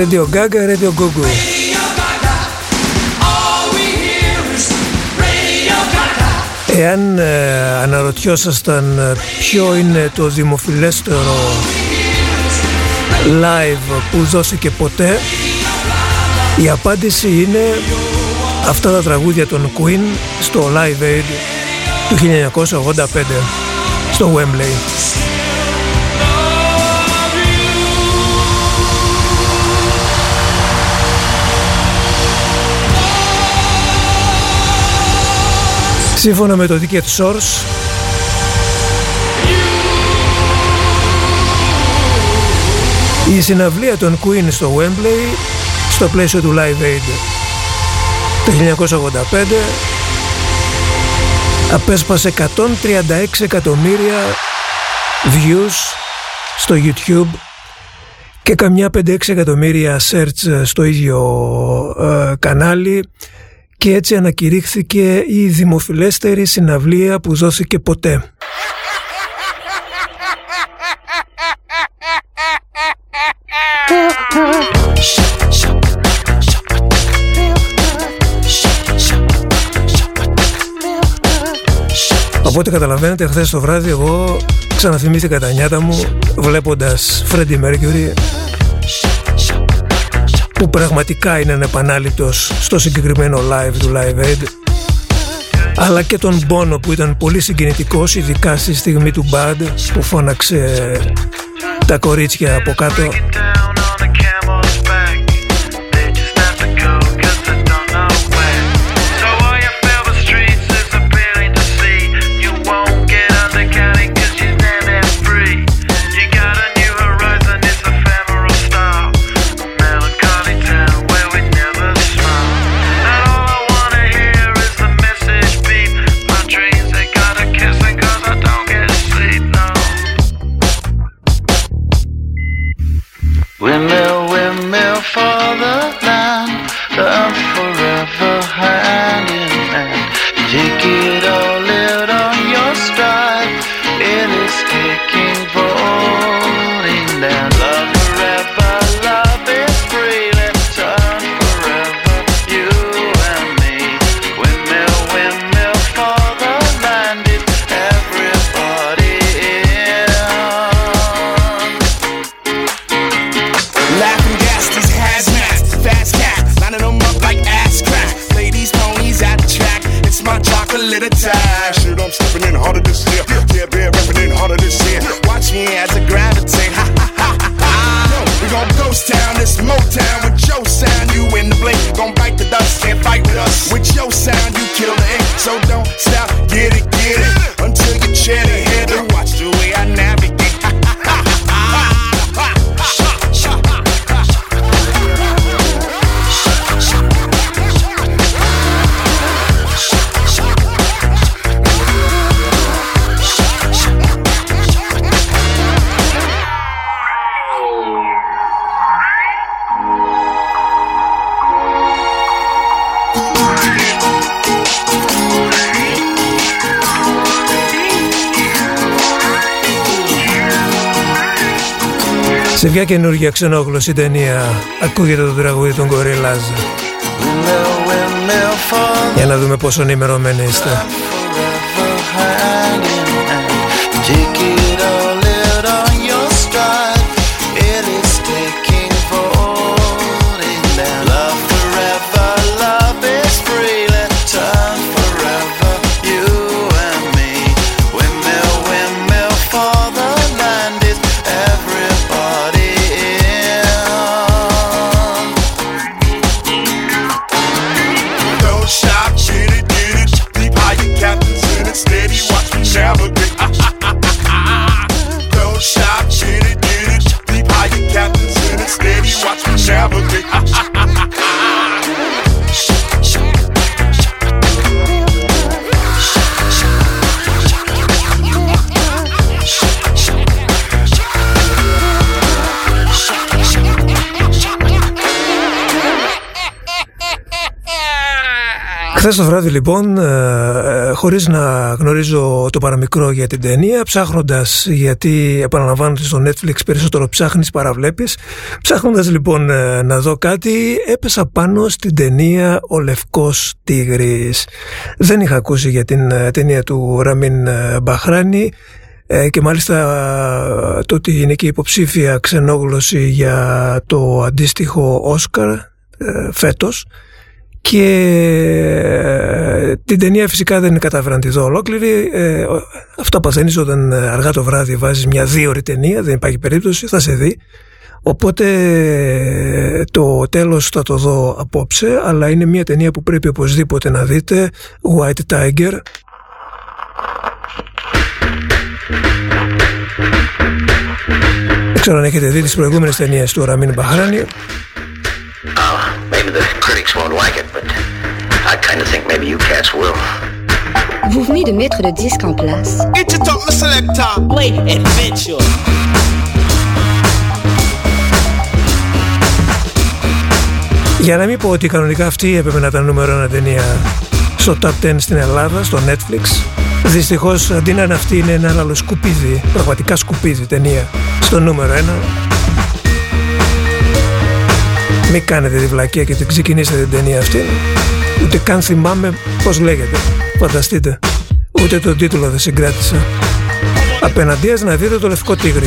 Radio Gaga, Radio Gogo. Εάν ε, αναρωτιόσασταν ε, ποιο είναι το δημοφιλέστερο live που δόθηκε ποτέ η απάντηση είναι αυτά τα τραγούδια των Queen στο Live Aid του 1985 στο Wembley. Σύμφωνα με το Ticket Source. Η συναυλία των Queen στο Wembley στο πλαίσιο του Live Aid. Το 1985 απέσπασε 136 εκατομμύρια views στο YouTube και καμιά 5-6 εκατομμύρια search στο ίδιο ε, κανάλι και έτσι ανακηρύχθηκε η δημοφιλέστερη συναυλία που δόθηκε ποτέ. Οπότε καταλαβαίνετε χθες το βράδυ εγώ ξαναθυμήθηκα τα νιάτα μου βλέποντας Freddie Mercury που πραγματικά είναι ανεπανάληπτος στο συγκεκριμένο live του Live Aid αλλά και τον Πόνο που ήταν πολύ συγκινητικός ειδικά στη στιγμή του Bad που φώναξε τα κορίτσια από κάτω Σε ποια καινούργια ξενόγλωση ταινία ακούγεται το τραγούδι των Gorillaz. Για να δούμε πόσο ενημερωμένοι είστε. Χθες το βράδυ λοιπόν, ε, ε, χωρίς να γνωρίζω το παραμικρό για την ταινία, ψάχνοντας, γιατί επαναλαμβάνω ότι στο Netflix περισσότερο ψάχνεις παραβλέπεις, ψάχνοντας λοιπόν ε, να δω κάτι, έπεσα πάνω στην ταινία «Ο Λευκός Τίγρης». Δεν είχα ακούσει για την ταινία του Ραμίν Μπαχράνη, και μάλιστα το ότι είναι και υποψήφια ξενόγλωση για το αντίστοιχο Όσκαρ φέτος και ε, την ταινία φυσικά δεν κατάφεραν τη δω ολόκληρη. Ε, αυτό παθαίνεις όταν αργά το βράδυ βάζεις μια δύο ώρη ταινία, δεν υπάρχει περίπτωση, θα σε δει. Οπότε το τέλος θα το δω απόψε, αλλά είναι μια ταινία που πρέπει οπωσδήποτε να δείτε, White Tiger. Δεν ξέρω αν έχετε δει τις προηγούμενες ταινίες του Ραμίν Μπαχράνη. Maybe the critics won't like it, but I kind of think maybe you cats will. Vous venez de mettre le disque en place. Get your talk, selector. Play adventure. Για να μην πω ότι κανονικά αυτή έπρεπε να ήταν νούμερο ένα ταινία στο Top 10 στην Ελλάδα, στο Netflix. Δυστυχώς αντί να είναι αυτή είναι ένα άλλο σκουπίδι, πραγματικά σκουπίδι ταινία στο νούμερο ένα. Μην κάνετε τη βλακία και την ξεκινήσετε την ταινία αυτή. Ούτε καν θυμάμαι πώς λέγεται. Φανταστείτε. Ούτε τον τίτλο δεν συγκράτησα. Απέναντίας να δείτε το Λευκό Τίγρη.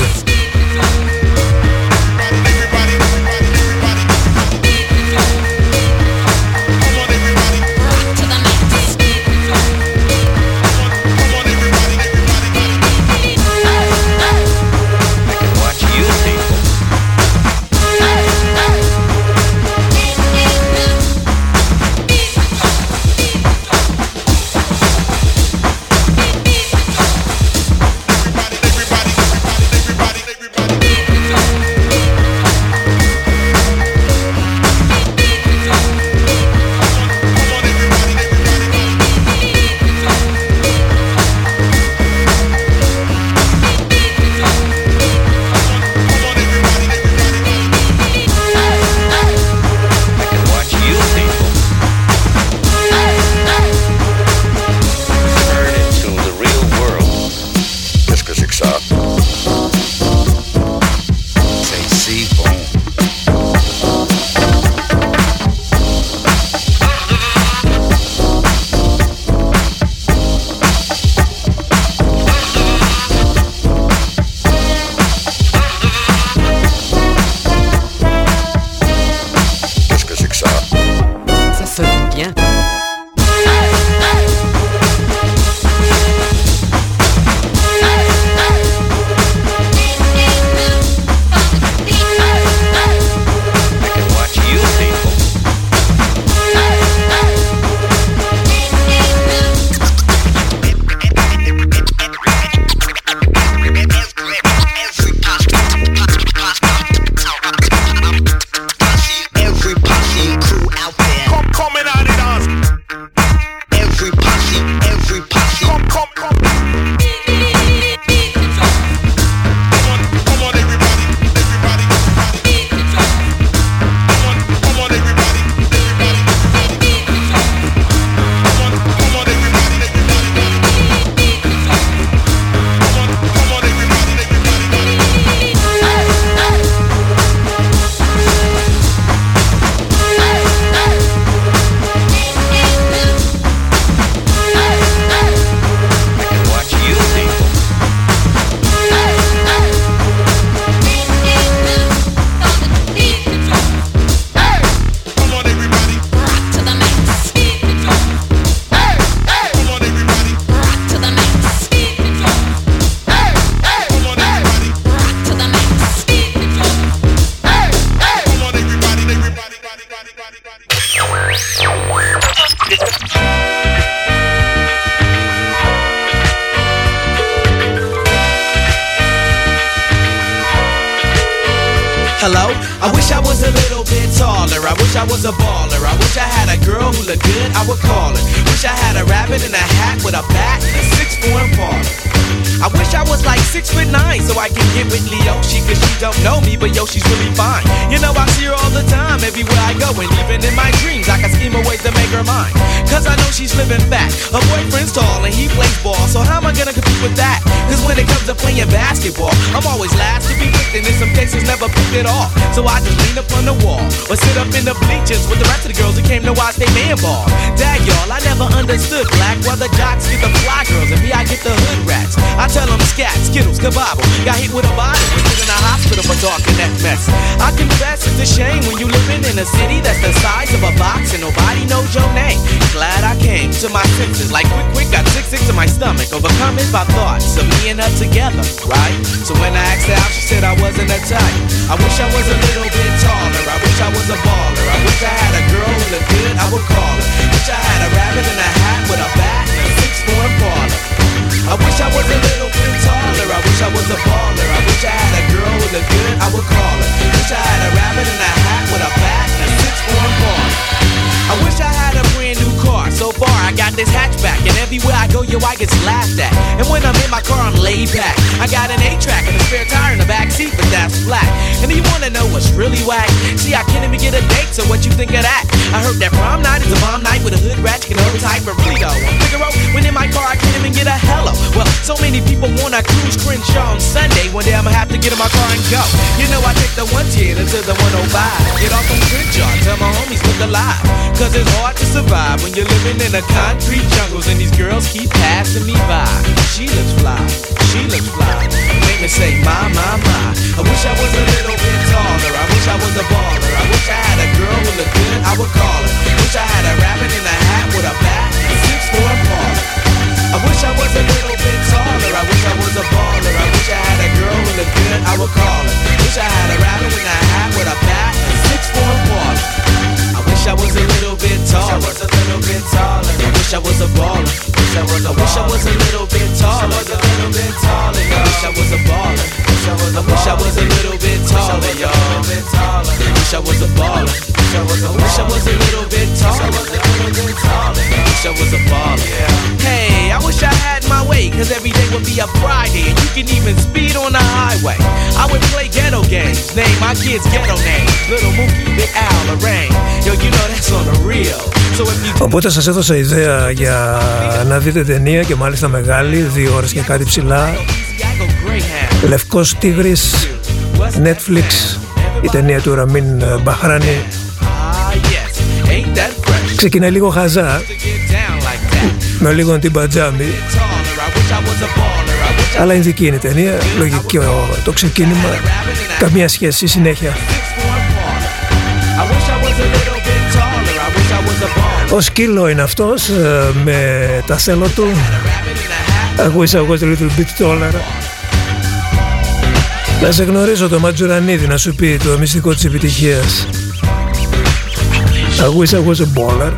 Watch they man ball. Dag y'all, I never understood black why the jocks get the fly girls and me I get the hood rats. I tell them scat, skittles, kabobble. Got hit with a bottle and in a hospital for talking that mess. I confess it's a shame when you living in a city that's the size of a box and nobody knows your name. Glad I came to my senses like quick, quick, got sick, sick to my stomach, overcome it by thoughts of me and her together, right? So when I asked her out, she said I wasn't a type. I wish I was a little bit taller. I wish I was a baller. I wish I had a girl who looked good. I would call her. Wish I had a rabbit in a hat with a bat and a six-foot parlor. I wish I was a little bit taller. I wish I was a baller. I wish I had a girl with a good. I would call her. Wish I had a rabbit in a hat with a bat and a six-foot parlor. I wish I had a brand new car. So far, I got this hatchback, and everywhere I go, yo, I get laughed at. And when I'm in my car, I'm laid back. I got an A-track and a spare tire in the back seat, but that's flat. And do you wanna know what's really whack? See, I can't even get a date, so what you think of that? I heard that prom night is a bomb night with a hood ratchet and hold type, but really though, I'm Figaro. When in my car, I can't even get a hello. Well, so many people wanna cruise Crenshaw on Sunday. One day I'ma have to get in my car and go. You know, I take the 110 until the 105. Get off on Crenshaw, tell my homies look alive. Cause it's hard to survive when you're living in a concrete jungles and these girls keep passing me by. She looks fly, she looks fly. Make me say, my, my, my. I wish I was a little bit taller. I wish I was a baller. I wish I had a girl who looked good, I would call her. Wish I had a rabbit in a hat with a bat six for. I wish I was a little bit taller. I wish I was a baller. I wish I had a girl who looked good, I would call her. Wish I had a rabbit in a hat with a bat six for. I wish I was a Wish I was a little bit taller. Wish I was a baller. Wish I was a I wish I was a little bit taller. Wish I was a little bit taller. I wish I was a baller. Wish I was a I wish I was a little bit taller, y'all. Wish I was a baller. Wish I was a wish I was a little bit taller. Wish I was a baller. Hey, I wish I had my way, cause every day would be a Friday, and you can even speed on the highway. I would play ghetto games, name my kids ghetto names. Little Mookie, Big Al, Lorraine. Yo, you know that's on the real. So if you Οπότε σας έδωσα ιδέα για να δείτε ταινία και μάλιστα μεγάλη, δύο ώρες και κάτι ψηλά. Λευκός Τίγρης, Netflix, η ταινία του Ραμίν Μπαχράνη. Ξεκινάει λίγο χαζά, με λίγο την πατζάμι, αλλά είναι δική είναι η ταινία, λογική το ξεκίνημα, καμία σχέση, συνέχεια. Ο σκύλο είναι αυτός με τα σέλο του. I wish I was a little bit taller. Να σε γνωρίζω το Ματζουρανίδη να σου πει το μυστικό της επιτυχίας I wish I was a baller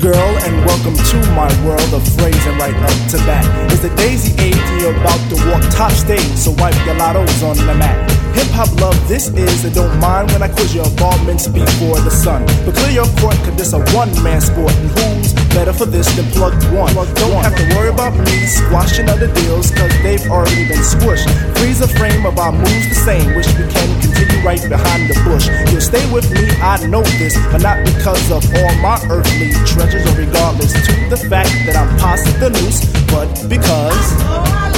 girl, and welcome to my world of phrasing right up to that. It's the daisy age, and you're about to walk top stage, so wipe your lottos on the mat. Hip hop love, this is, and don't mind when I quiz your involvements before the sun. But clear your court, cause this a one man sport, and who's better for this than plugged one? Don't have to worry about me squashing other deals, cause they've already been squished. Freeze the frame of our moves the same, wish we can continue right behind the bush. You'll stay with me, I know this, but not because of all my earthly treasures, or regardless to the fact that I'm past the noose, but because.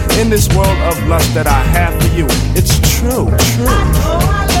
In this world of lust that I have for you. It's true, true.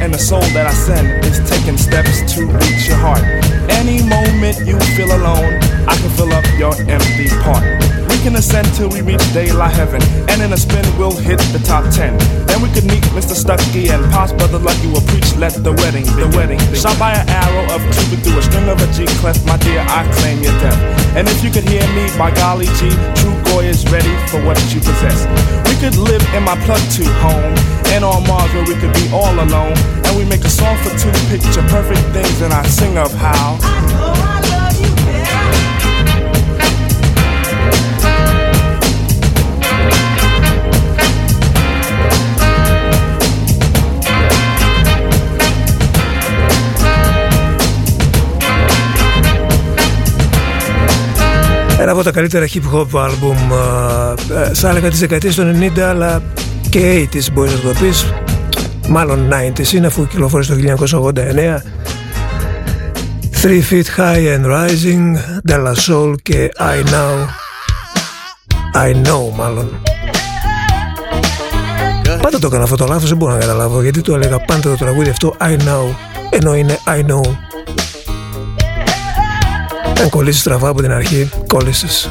And the soul that I send is taking steps to reach your heart. Any moment you feel alone, I can fill up your empty part. We can ascend till we reach daylight heaven, and in a spin we'll hit the top ten. Then we could meet Mr. Stucky and Pops Brother Lucky will preach. Let the wedding, the wedding, shot by an arrow of Cupid through a string of a G clef. My dear, I claim your death. And if you could hear me, by golly G, True Boy is ready for what you possess. We could live in my plug to home, and on Mars where we could be all alone. And we make a song for two picture perfect things, and I sing of how. I know I από τα καλύτερα hip hop album, θα έλεγα τις δεκαετίες των 90 αλλά και 80's μπορείς να το πεις. Μάλλον 90's είναι αφού κυκλοφόρησε το 1989 Three Feet High and Rising De La Soul και I Know. I Know μάλλον. Πάντα το έκανα αυτό το λάθος, δεν μπορώ να καταλάβω γιατί το έλεγα πάντα το τραγούδι αυτό I Know. Ενώ είναι I Know Αν κολλήσεις στραβά από την αρχή, κόλλησες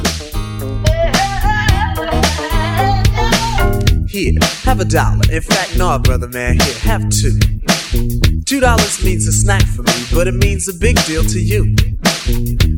Here, have a dollar. In fact, no, brother man, here, have two. Two dollars means a snack for me, but it means a big deal to you.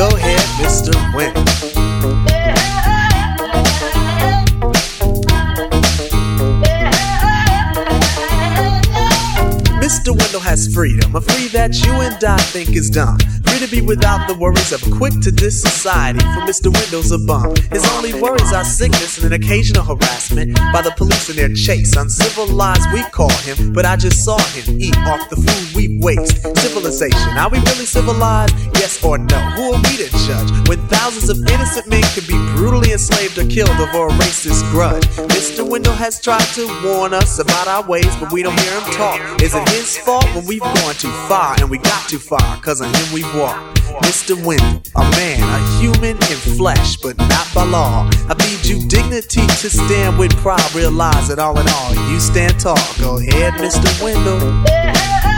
Go ahead, Mr. Win. Mr. Wendell has freedom, a free that you and I think is dumb. Free to be without the worries of a quick to this society. For Mr. Wendell's a bum. His only worries are sickness and an occasional harassment by the police in their chase. Uncivilized, we call him, but I just saw him eat off the food we waste. Civilization, are we really civilized? Yes or no? Who are we to judge when thousands of innocent men can be brutally enslaved or killed over a racist grudge? Mr. Wendell has tried to warn us about our ways, but we don't hear him talk. Is it his fault when we've gone too far and we got too far? Cause of him we've walk. Mr. Wendell, a man, a human in flesh, but not by law. I bid you dignity to stand with pride. Realize that all in all, you stand tall. Go ahead, Mr. Wendell.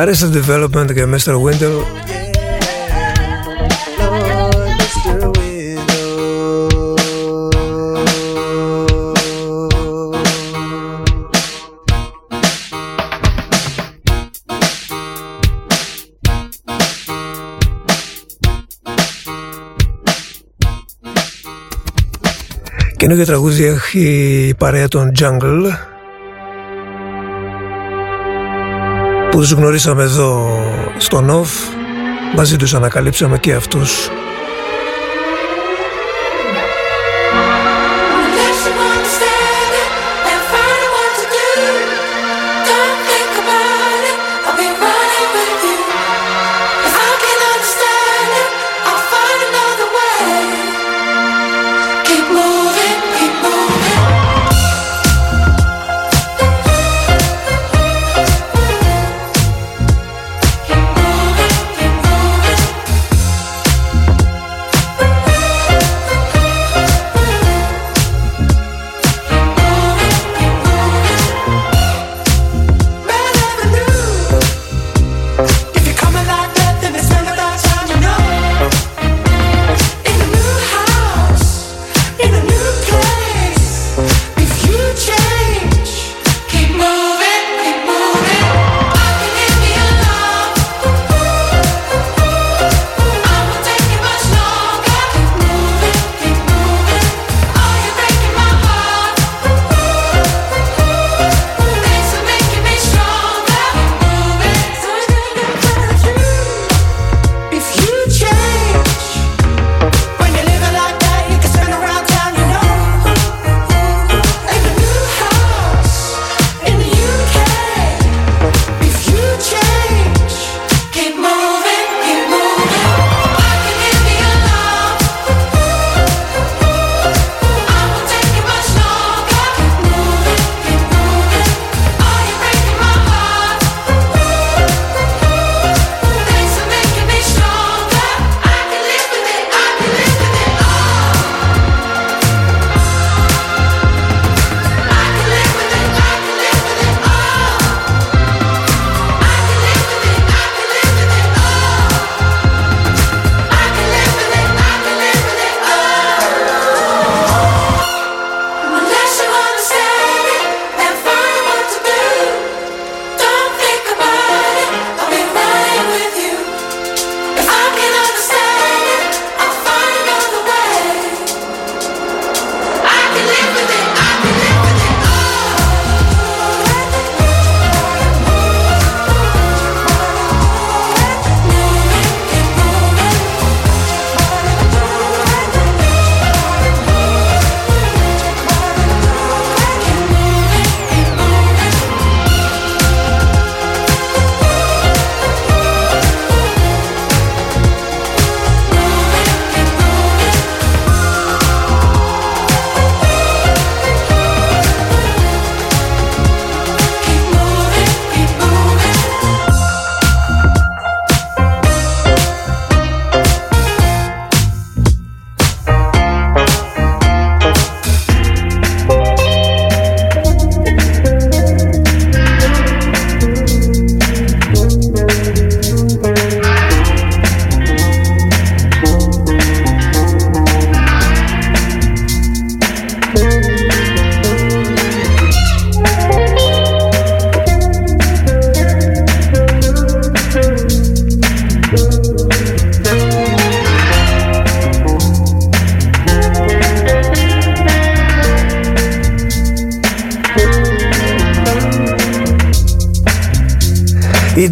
Arrested Development και Mr. Winter Καινούργιο τραγούδι έχει η παρέα των Jungle που τους γνωρίσαμε εδώ στο Νοφ μαζί τους ανακαλύψαμε και αυτούς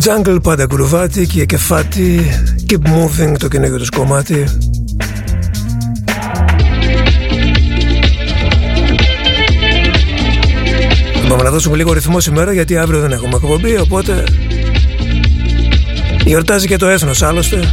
Jungle πάντα κουρουβάτι και κεφάτι Keep moving το καινούργιο τους κομμάτι. Πάμε να δώσουμε λίγο ρυθμό σήμερα γιατί αύριο δεν έχουμε εκπομπή οπότε γιορτάζει και το έθνος άλλωστε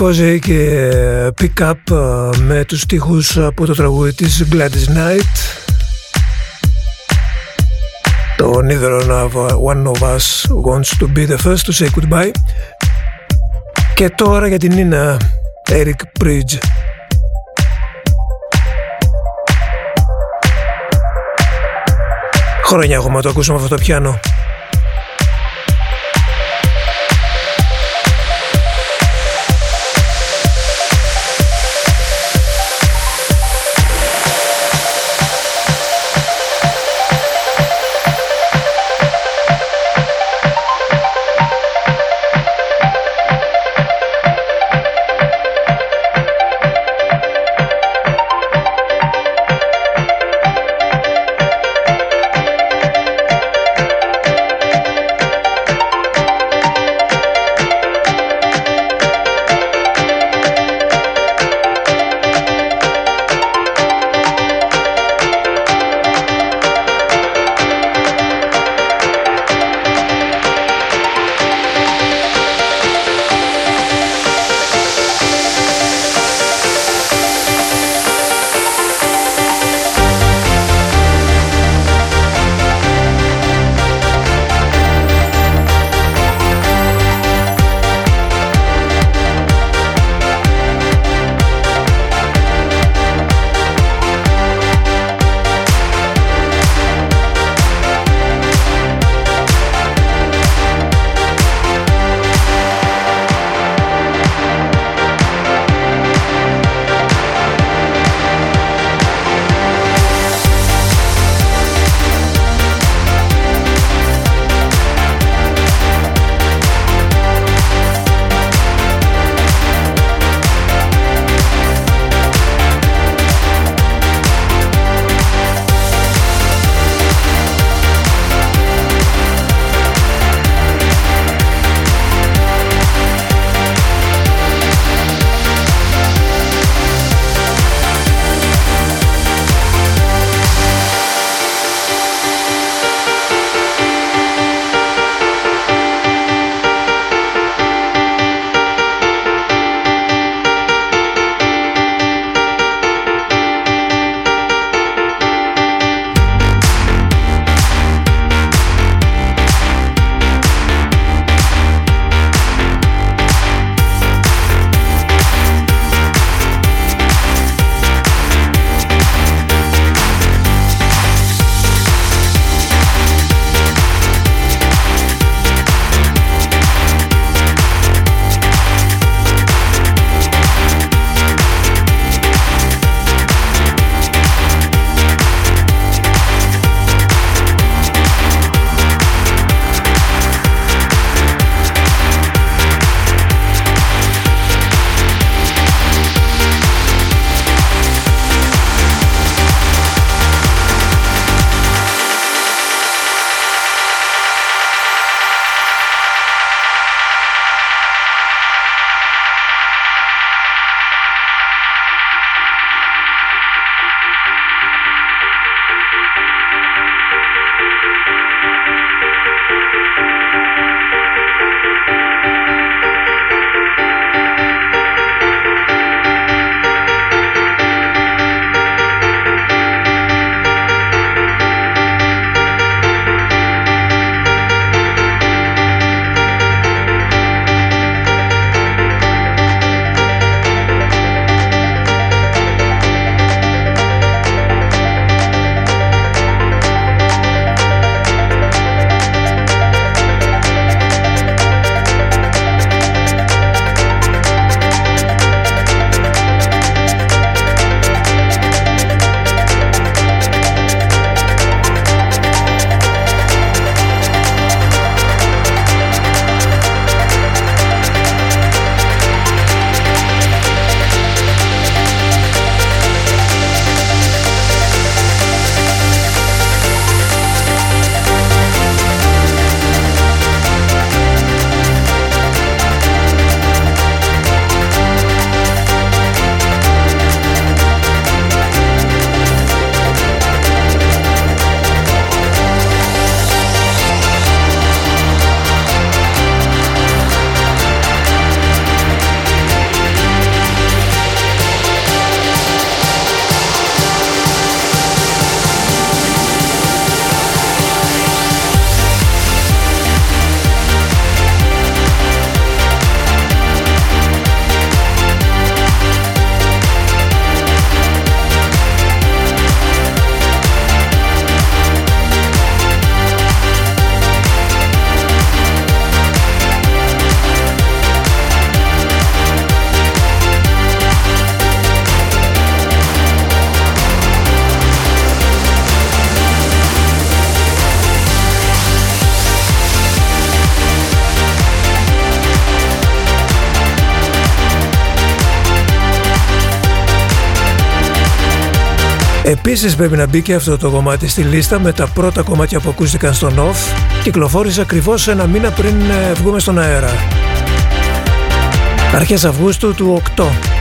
Cozy και Pick Up ε, με τους στίχους από το τραγούδι της Gladys Knight. Το Neither one of us wants to be the first to say goodbye. Και τώρα για την Νίνα Eric Bridge. Χρόνια έχουμε το ακούσουμε αυτό το πιάνο Επίσης πρέπει να μπει και αυτό το κομμάτι στη λίστα με τα πρώτα κομμάτια που ακούστηκαν στο Off. Κυκλοφόρησε ακριβώς ένα μήνα πριν ε, βγούμε στον αέρα. Αρχές Αυγούστου του 8.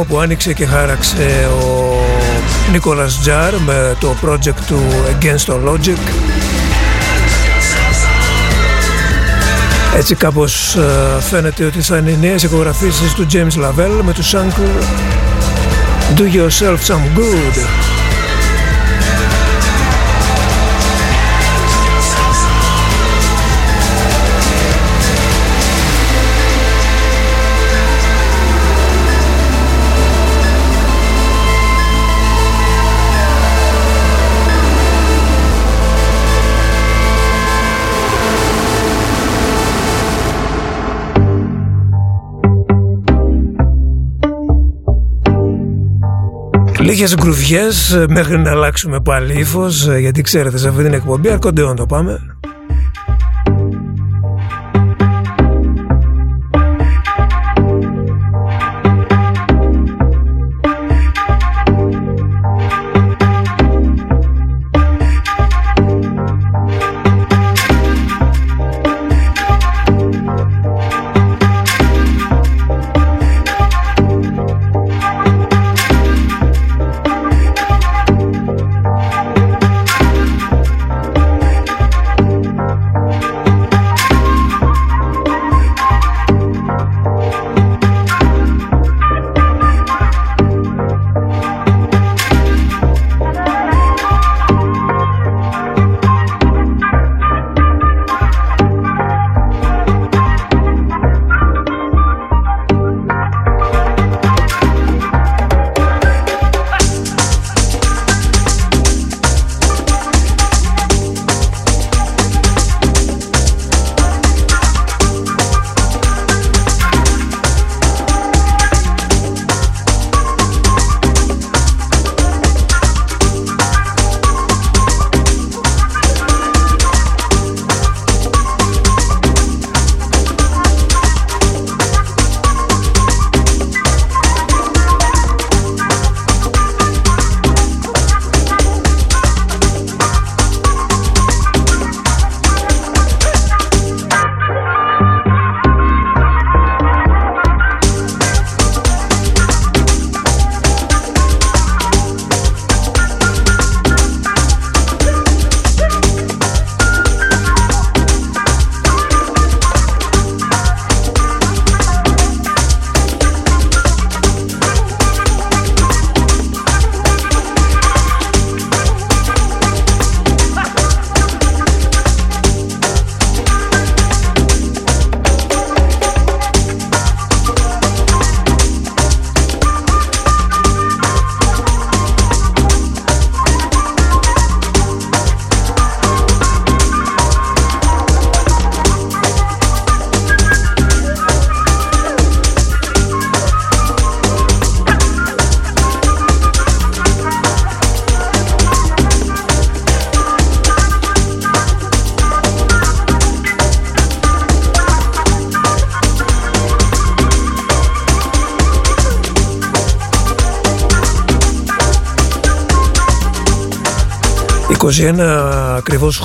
Δρόμο που άνοιξε και χάραξε ο Νίκολας Τζάρ με το project του Against the Logic. Έτσι κάπως ε, φαίνεται ότι θα είναι οι νέες ηχογραφήσεις του James Lavelle με τους Uncle. Do Yourself Some Good Λίγες γκρουβιές ε, μέχρι να αλλάξουμε πάλι ύφος ε, γιατί ξέρετε σε αυτή την εκπομπή αρκοντεόν το πάμε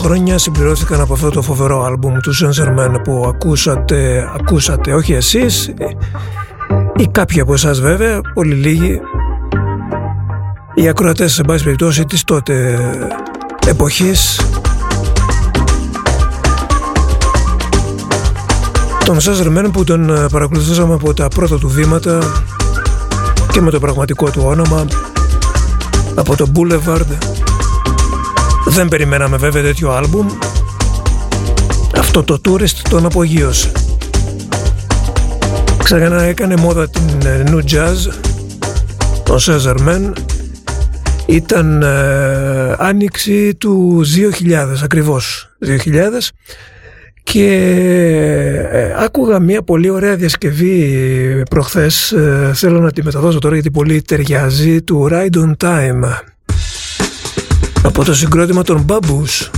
χρόνια συμπληρώθηκαν από αυτό το φοβερό άλμπουμ του Σενσερμέν που ακούσατε, ακούσατε όχι εσείς ή κάποιοι από εσάς βέβαια, πολύ λίγοι. Οι ακροατές σε πάση περιπτώσει της τότε εποχής. Τον Σενσερμέν που τον παρακολουθούσαμε από τα πρώτα του βήματα και με το πραγματικό του όνομα από το Boulevard δεν περιμέναμε βέβαια τέτοιο άλμπουμ. Αυτό το Tourist τον απογείωσε. Ξανά έκανε μόδα την ε, New Jazz, ο Cesar Men. Ήταν ε, άνοιξη του 2000 ακριβώς, 2000 και ε, άκουγα μια πολύ ωραία διασκευή προχθές, ε, θέλω να τη μεταδώσω τώρα γιατί πολύ ταιριάζει, του Ride on Time από το συγκρότημα των Babus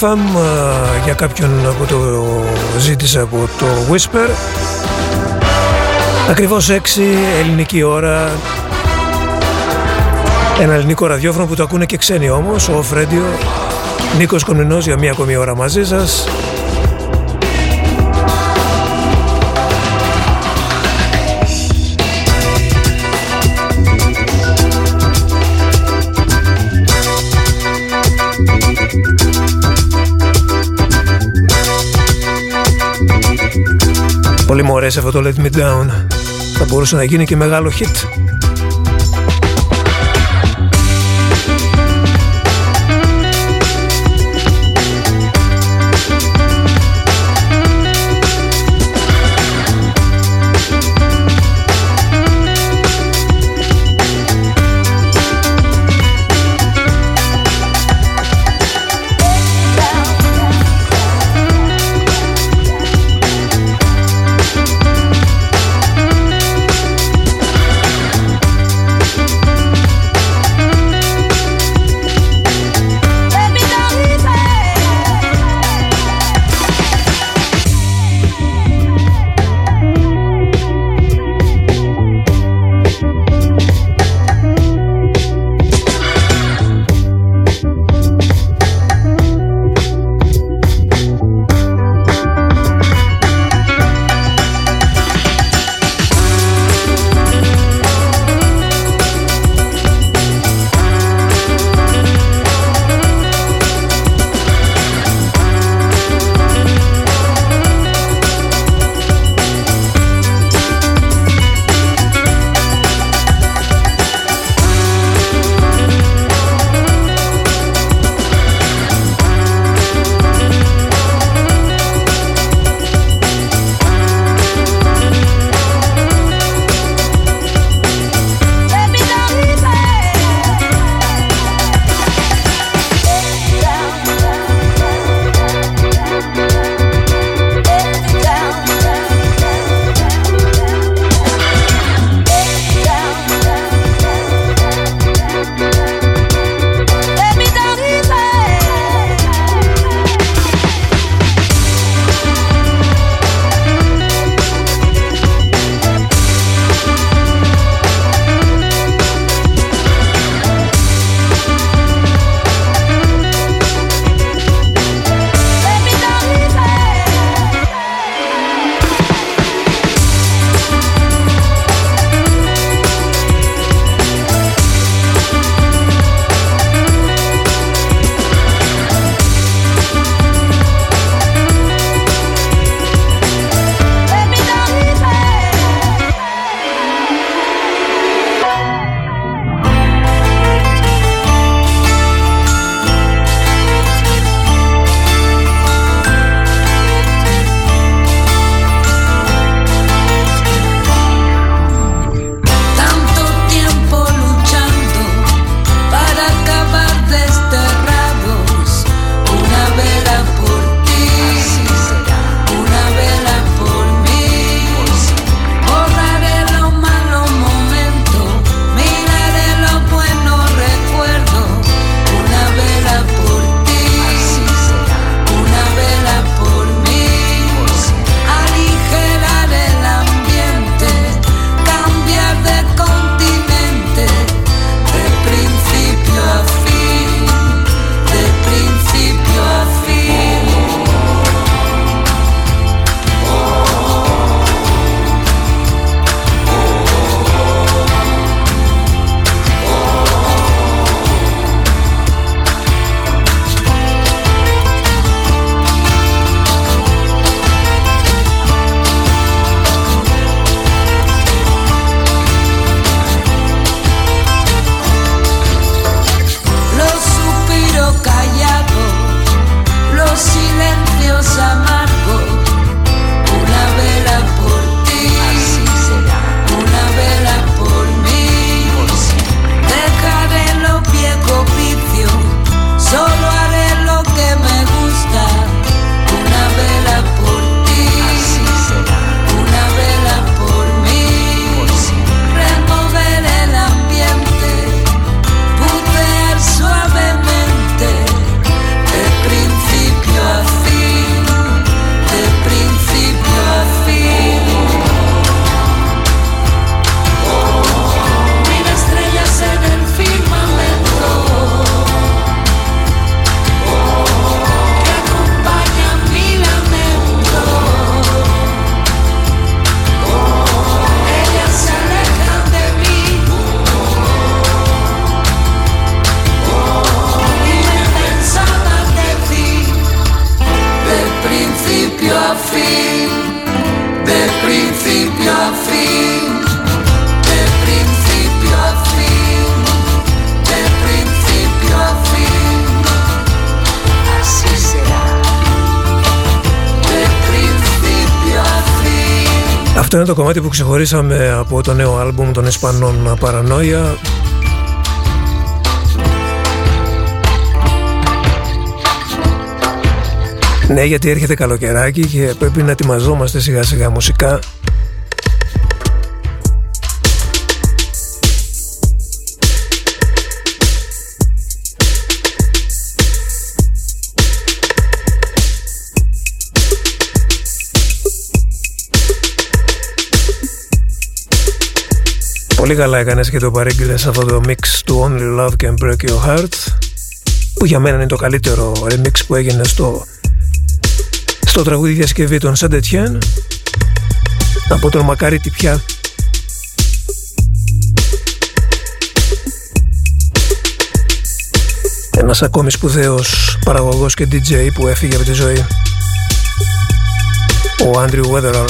Η Λαφάμ για κάποιον που το ζήτησε από το Whisper. Ακριβώς 6 ελληνική ώρα. Ένα ελληνικό ραδιόφωνο που το ακούνε και ξένοι όμως Ο Off Radio. Νίκος Κομνηνός για μία ακόμη ώρα μαζί σας Πολύ μου αρέσει αυτό το Let Me Down. Θα μπορούσε να γίνει και μεγάλο hit. Κομμάτι που ξεχωρίσαμε από το νέο άλμπουμ των Ισπανών Παρανόια. Ναι, γιατί έρχεται καλοκαιράκι και πρέπει να ετοιμαζόμαστε σιγά σιγά μουσικά Πολύ καλά έκανες και το παρήγγειλες αυτό το mix του Only Love Can Break Your Heart που για μένα είναι το καλύτερο remix που έγινε στο, στο τραγούδι διασκευή των Σαντετιέν από τον Μακαρίτη πια. Ένας ακόμη σπουδαίος παραγωγός και DJ που έφυγε από τη ζωή. Ο Άντριου Weatherall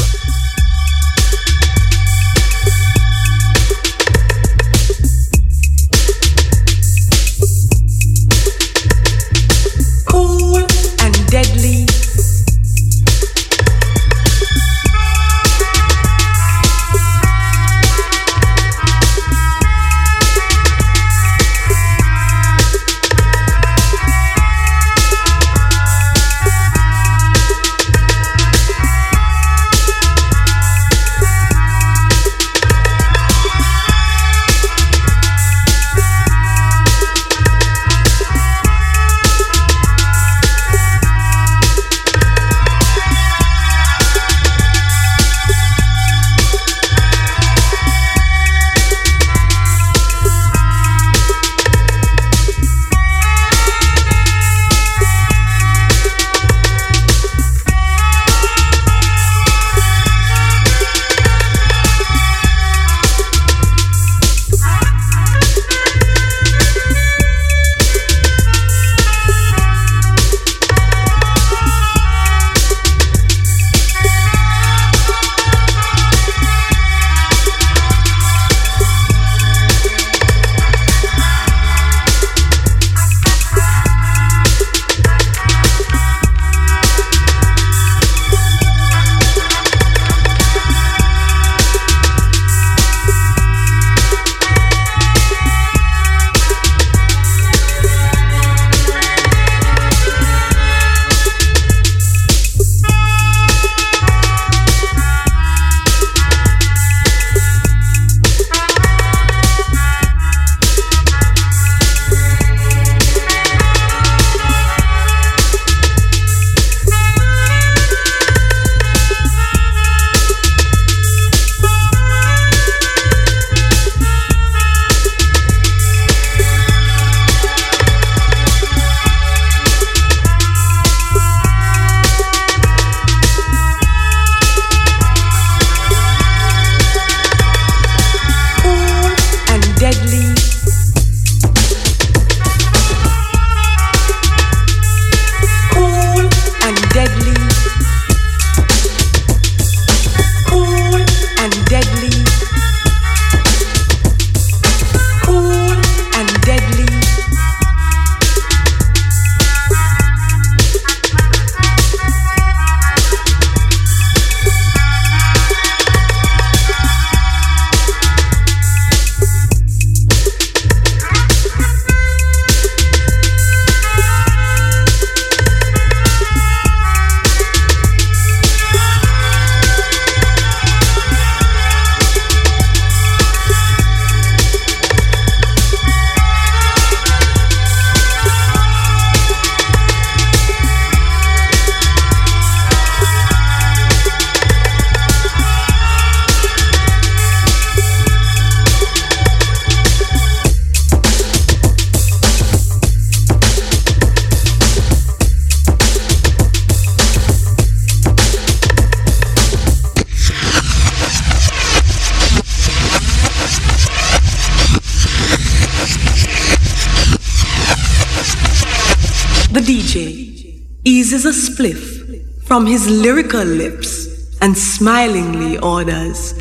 his lyrical lips and smilingly orders,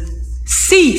Cease!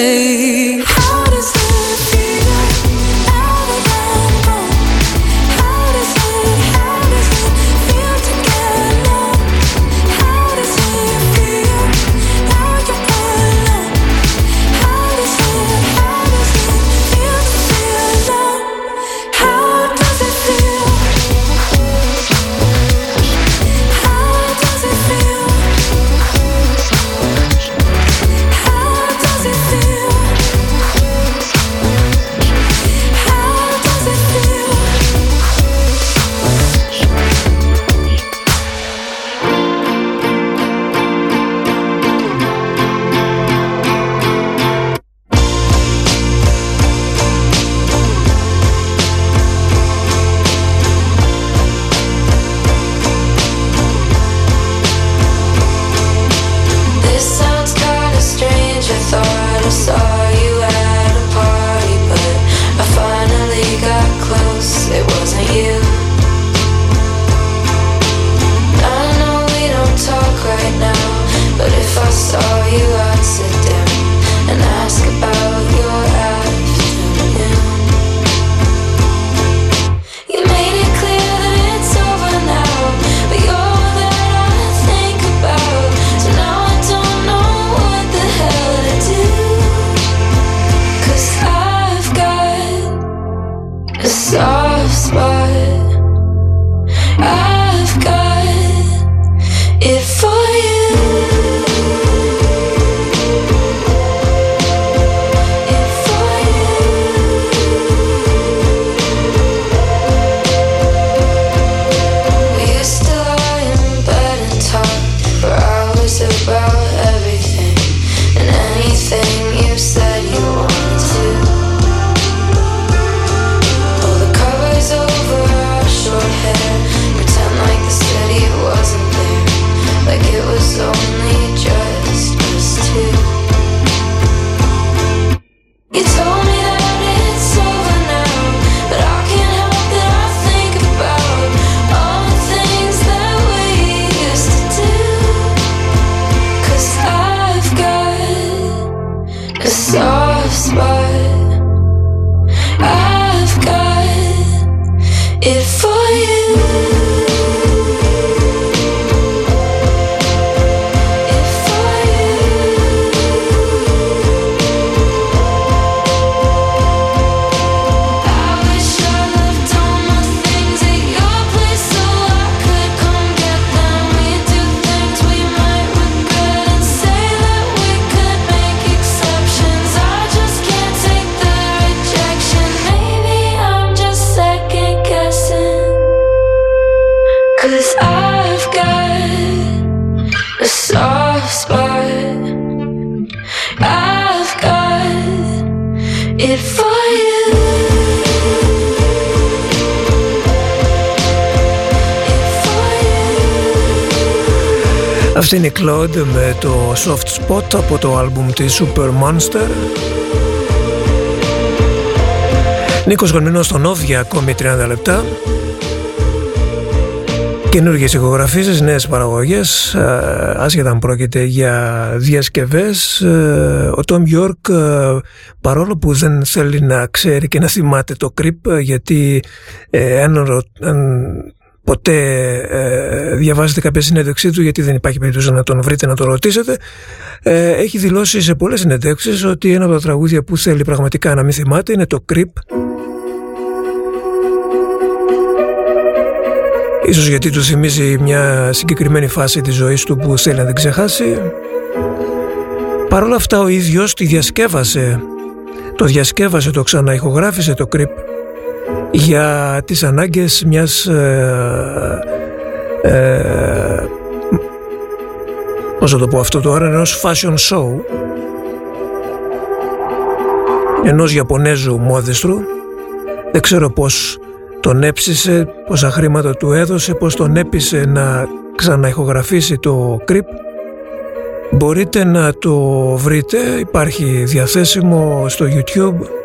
Hey. Αυτή είναι η Claude με το Soft Spot από το άλμπουμ της Super Monster. Νίκος Γονμινός στον Όβ για ακόμη 30 λεπτά. Καινούργιες ηχογραφήσεις, νέες παραγωγές, ε, άσχετα αν πρόκειται για διασκευές. Ε, ο Τόμ Γιόρκ, ε, παρόλο που δεν θέλει να ξέρει και να θυμάται το κρυπ, γιατί αν, αν ποτέ διαβάζετε κάποια συνέντευξή του, γιατί δεν υπάρχει περίπτωση να τον βρείτε να τον ρωτήσετε, έχει δηλώσει σε πολλές συνέντευξεις ότι ένα από τα τραγούδια που θέλει πραγματικά να μην θυμάται είναι το κρυπ Ίσως γιατί του θυμίζει μια συγκεκριμένη φάση της ζωής του που θέλει να την ξεχάσει. Παρ' όλα αυτά ο ίδιος τη διασκεύασε, το διασκεύασε, το ξαναηχογράφησε το κρυπ για τις ανάγκες μιας ε, ε, πώς θα το πω αυτό τώρα, ενός fashion show ενός Ιαπωνέζου μόδιστρου δεν ξέρω πως τον έψησε, πόσα χρήματα του έδωσε, πώς τον έπεισε να ξαναηχογραφήσει το κρυπ. Μπορείτε να το βρείτε, υπάρχει διαθέσιμο στο YouTube.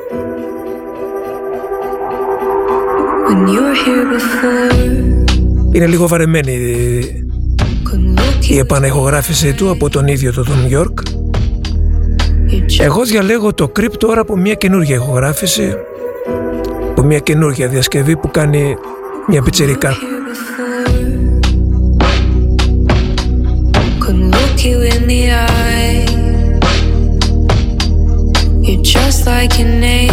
Είναι λίγο βαρεμένη η επαναηχογράφησή του από τον ίδιο τον Τον Γιόρκ. Εγώ διαλέγω το κρυπ τώρα από μια καινούργια ηχογράφηση από μια καινούργια διασκευή που κάνει μια πιτσιρικά. you in the eye. You're just like an angel.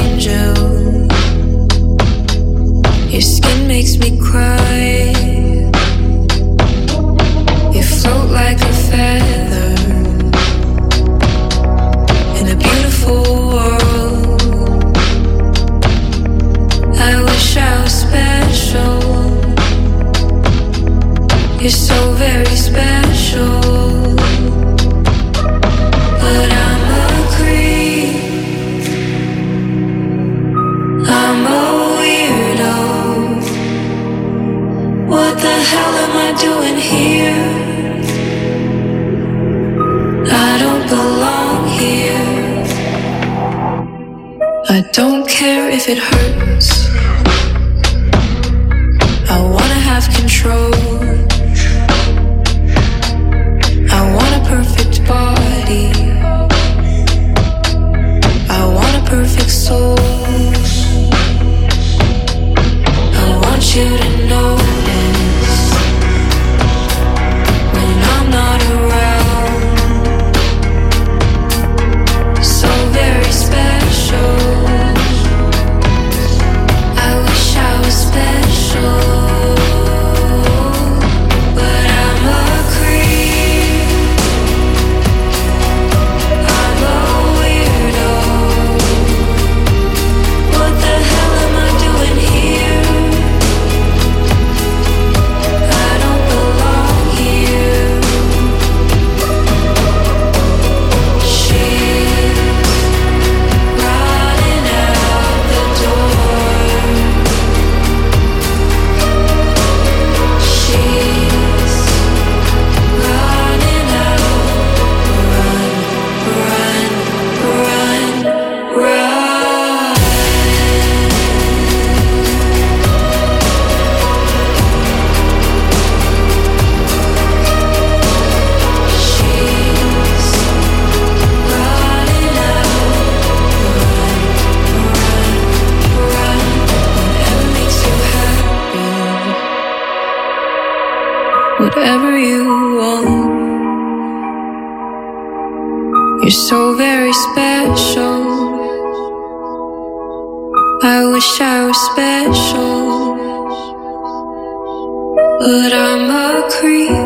but I'm a creep.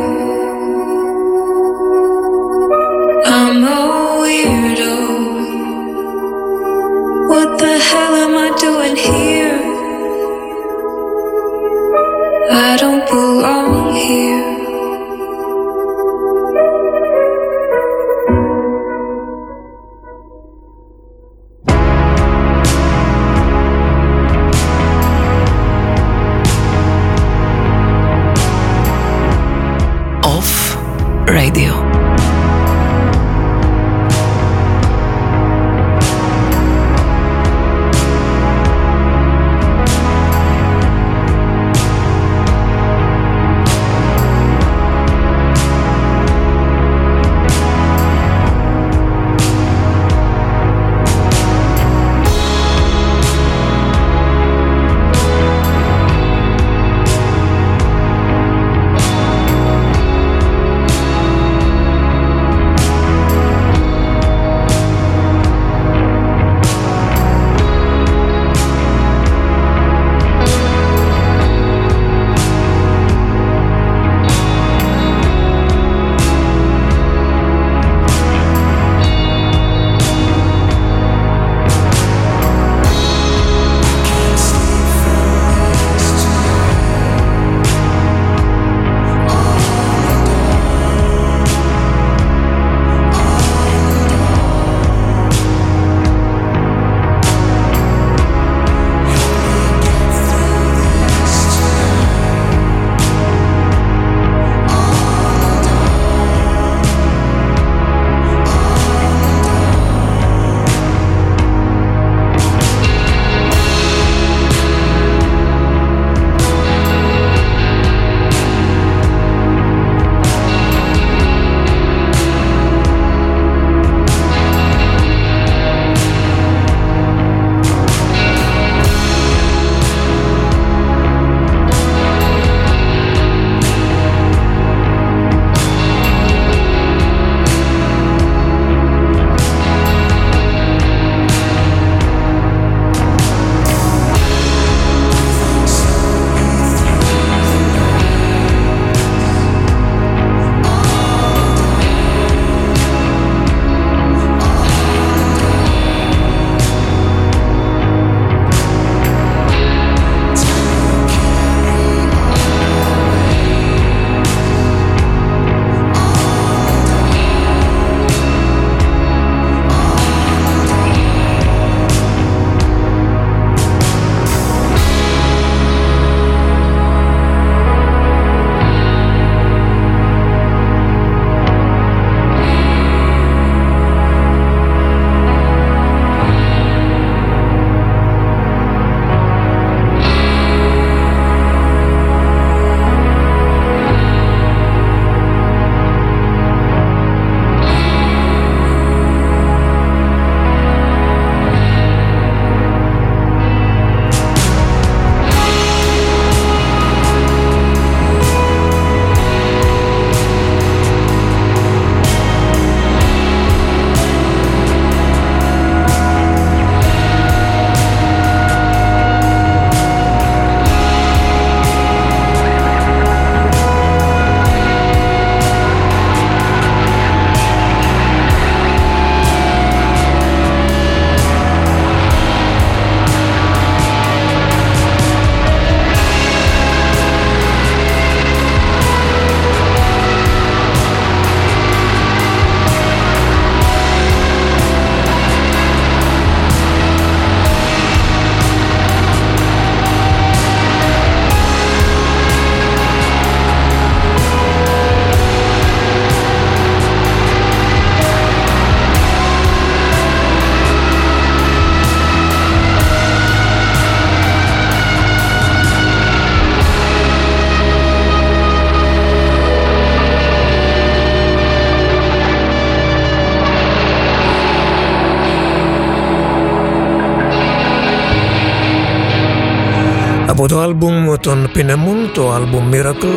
Άλμπουμ των Pinemon, το άλμπουμ Miracle.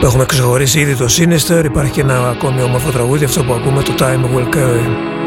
Που έχουμε ξεχωρίσει ήδη το Sinister. Υπάρχει και ένα ακόμη όμορφο τραγούδι αυτό που ακούμε το Time Will Carry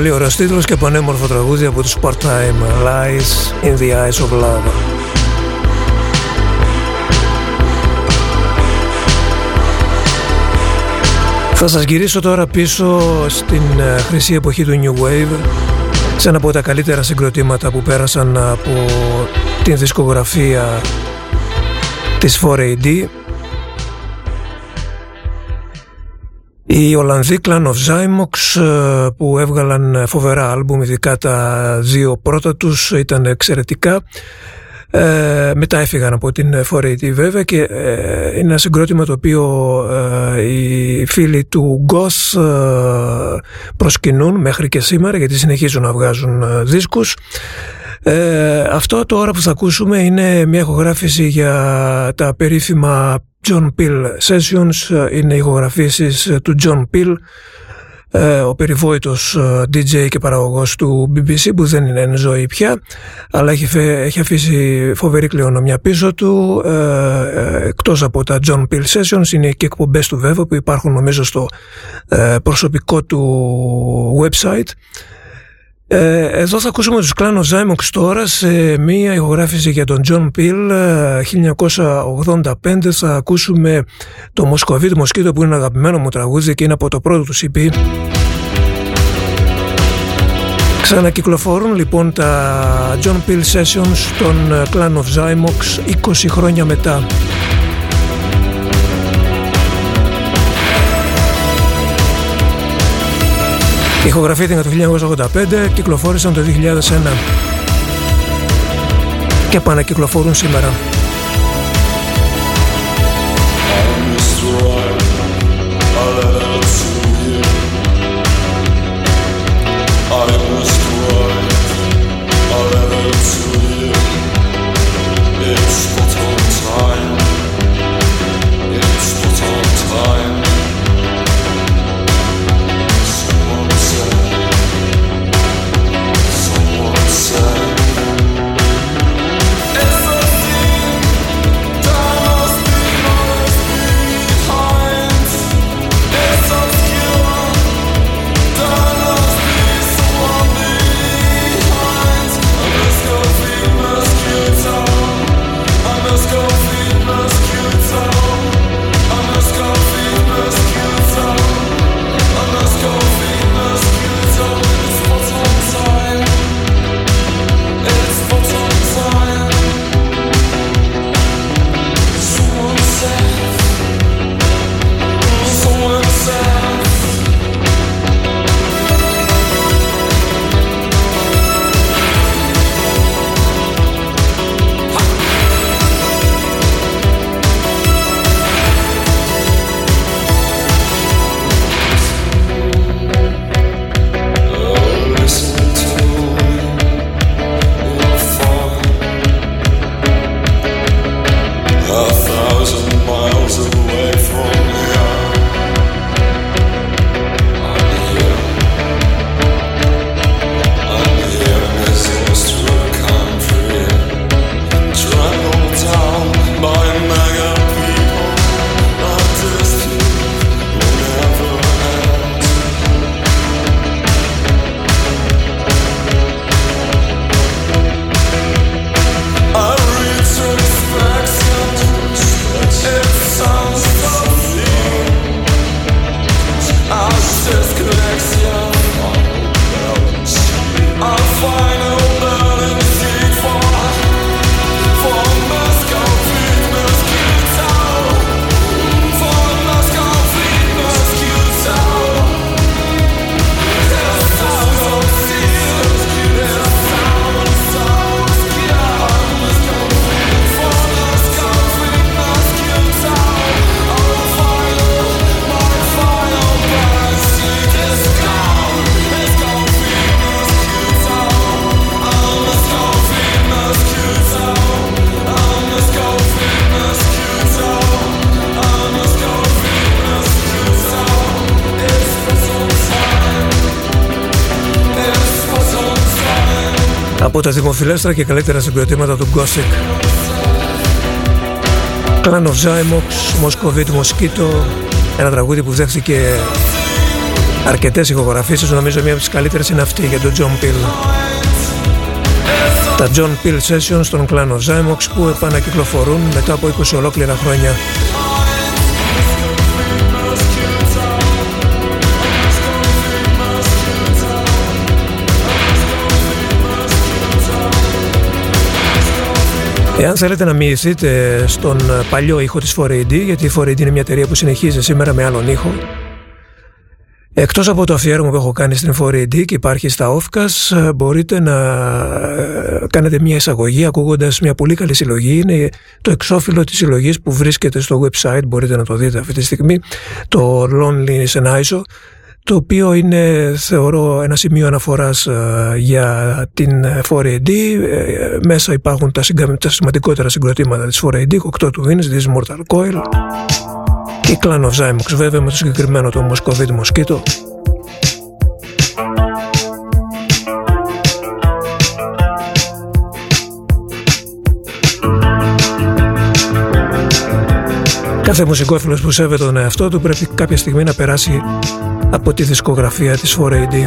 Πολύ ωραίος τίτλος και πανέμορφο τραγούδι από τους Part-Time Lies in the Eyes of Love. Θα σας γυρίσω τώρα πίσω στην ε, χρυσή εποχή του New Wave σε ένα από τα καλύτερα συγκροτήματα που πέρασαν από την δισκογραφία της 4AD Οι Ολλανδοί Clan of Zymox ε, που έβγαλαν φοβερά άλμπουμ, ειδικά τα δύο πρώτα τους ήταν εξαιρετικά. Ε, μετά έφυγαν από την 4AD βέβαια και ε, είναι ένα συγκρότημα το οποίο ε, οι φίλοι του Goth ε, προσκυνούν μέχρι και σήμερα γιατί συνεχίζουν να βγάζουν δίσκους. αυτό τώρα που θα ακούσουμε είναι μια ηχογράφηση για τα περίφημα John Peel Sessions ε, είναι ηχογραφήσεις ε, του John Peel ε, ο περιβόητος DJ και παραγωγός του BBC που δεν είναι εν ζωή πια αλλά έχει, έχει αφήσει φοβερή κληρονομιά πίσω του εκτός από τα John Peel Sessions είναι και εκπομπές του βέβαια που υπάρχουν νομίζω στο προσωπικό του website. ε, εδώ θα ακούσουμε τους κλάνο Zymox τώρα σε μία ηχογράφηση για τον John Peel. 1985 θα ακούσουμε το Μοσκοβίτ Μοσκίτο που είναι αγαπημένο μου τραγούδι και είναι από το πρώτο του CP Ξανακυκλοφορούν λοιπόν τα John Peel Sessions των Clan of Zymox 20 χρόνια μετά Ηχογραφήθηκαν το 1985, κυκλοφόρησαν το 2001 και επανακυκλοφορούν σήμερα. Από τα δημοφιλέστερα και καλύτερα συγκροτήματα του Gothic. Clan of Zymox, Moscovite Mosquito ένα τραγούδι που δέχθηκε αρκετές ηχογραφήσεις νομίζω μία από τις καλύτερες είναι αυτή για τον John Peel. Τα John Peel Sessions των Clan of Zymox που επανακυκλοφορούν μετά από 20 ολόκληρα χρόνια Εάν θέλετε να μοιηθείτε στον παλιό ήχο της 4AD, γιατί η 4AD είναι μια εταιρεία που συνεχίζει σήμερα με άλλον ήχο, Εκτός από το αφιέρωμα που έχω κάνει στην 4AD και υπάρχει στα Offcast, μπορείτε να ε, κάνετε μια εισαγωγή ακούγοντας μια πολύ καλή συλλογή. Είναι το εξώφυλλο της συλλογής που βρίσκεται στο website, μπορείτε να το δείτε αυτή τη στιγμή, το Loneliness and ISO το οποίο είναι θεωρώ ένα σημείο αναφοράς ε, για την 4AD. Ε, μέσα υπάρχουν τα, τα σημαντικότερα συγκροτήματα της 4AD, 8 του Wins, της Mortal Coil και Clan of Zymox βέβαια με το συγκεκριμένο το Moscovite Mosquito. Κάθε μουσικόφιλος που σέβεται τον εαυτό του πρέπει κάποια στιγμή να περάσει από τη δισκογραφία της 4AD.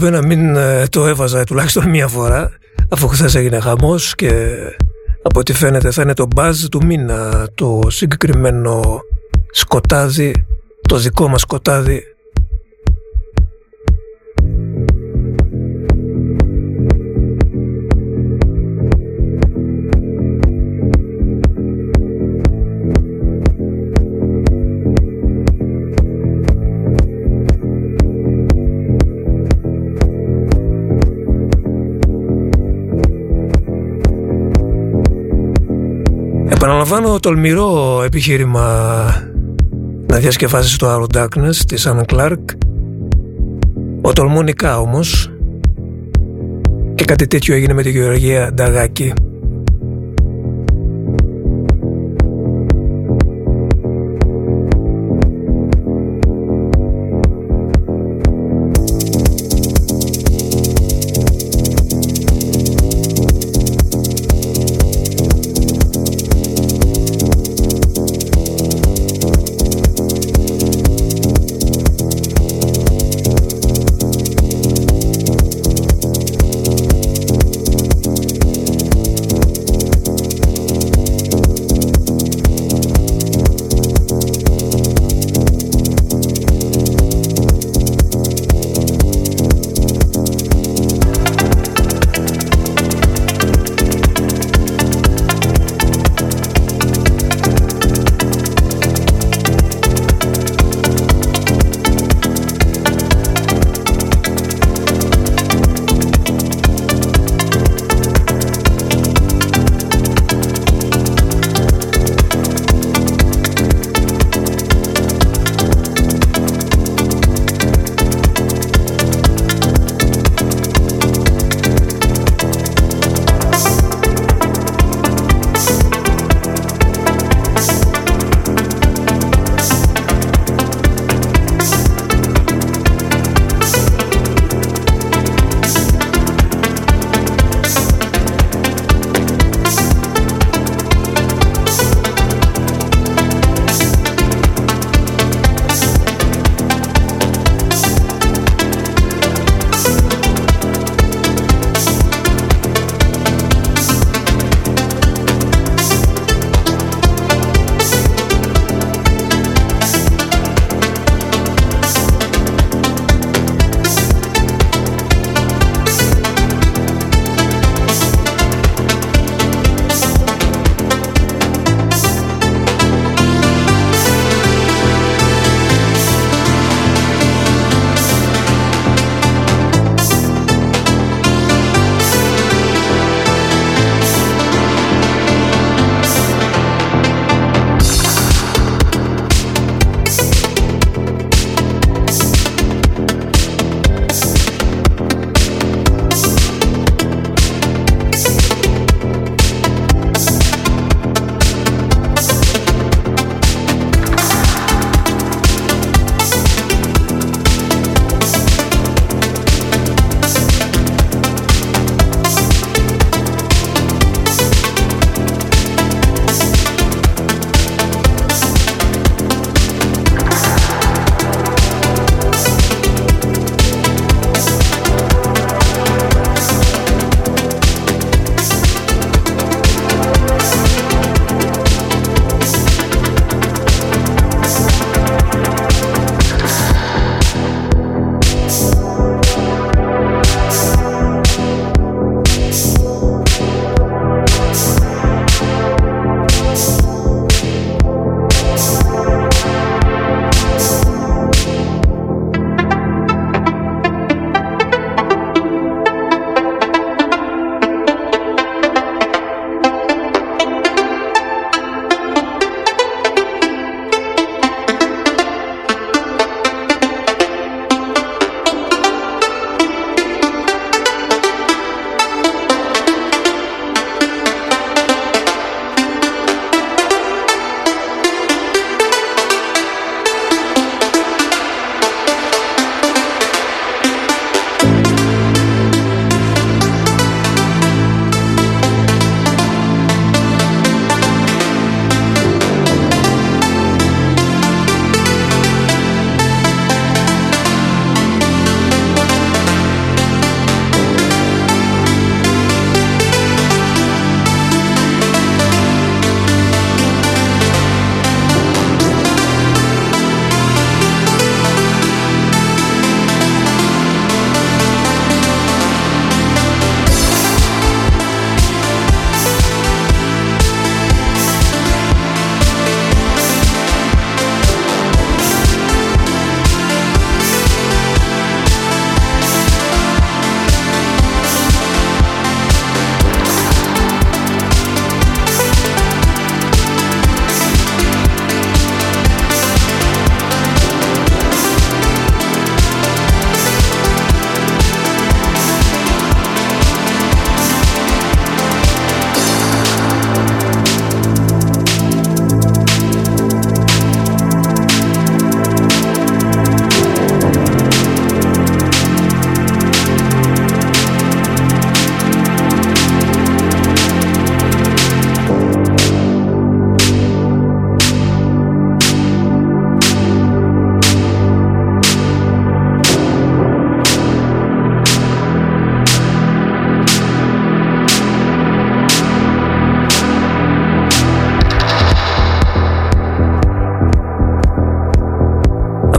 Ελπίζω να μην ε, το έβαζα τουλάχιστον μία φορά αφού χθες έγινε χαμός και από ό,τι φαίνεται θα είναι το μπάζ του μήνα το συγκεκριμένο σκοτάδι, το δικό μας σκοτάδι Επαναλαμβάνω τολμηρό επιχείρημα να διασκευάσει το Arrow Darkness της Anna Clark. Οτολμονικά όμως. Και κάτι τέτοιο έγινε με τη Γεωργία Νταγάκη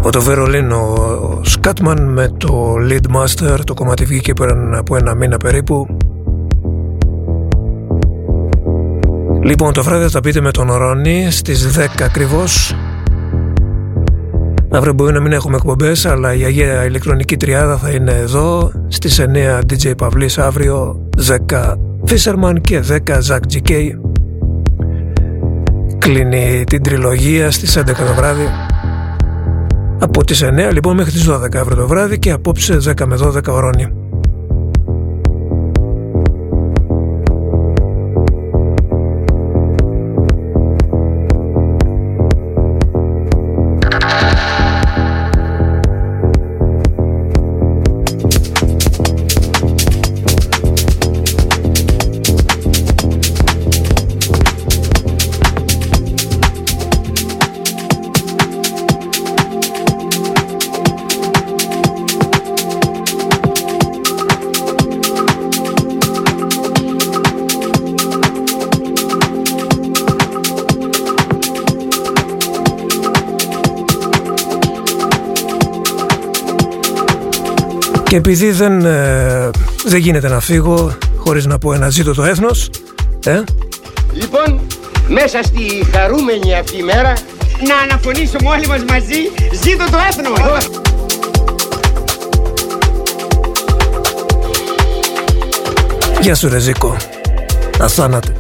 Από το Βερολίνο ο Σκάτμαν με το Lead Master το κομμάτι βγήκε πριν από ένα μήνα περίπου. Λοιπόν το βράδυ θα τα πείτε με τον Ρόνι στις 10 ακριβώς. Αύριο μπορεί να μην έχουμε εκπομπές, αλλά η Αγία ηλεκτρονική τριάδα θα είναι εδώ. Στις 9 DJ Παυλής αύριο 10 Fisherman και 10 Zack GK Κλείνει την τριλογία στις 11 το βράδυ από τις 9 λοιπόν μέχρι τις 12 αύριο το βράδυ και απόψε 10 με 12 ωρώνει. Και επειδή δεν, ε, δεν γίνεται να φύγω χωρίς να πω ένα ζήτο το έθνος ε; Λοιπόν, μέσα στη χαρούμενη αυτή μέρα να αναφωνήσουμε όλοι μας μαζί ζήτω το έθνος. Γεια σου Ρεζίκο. Αθάνατε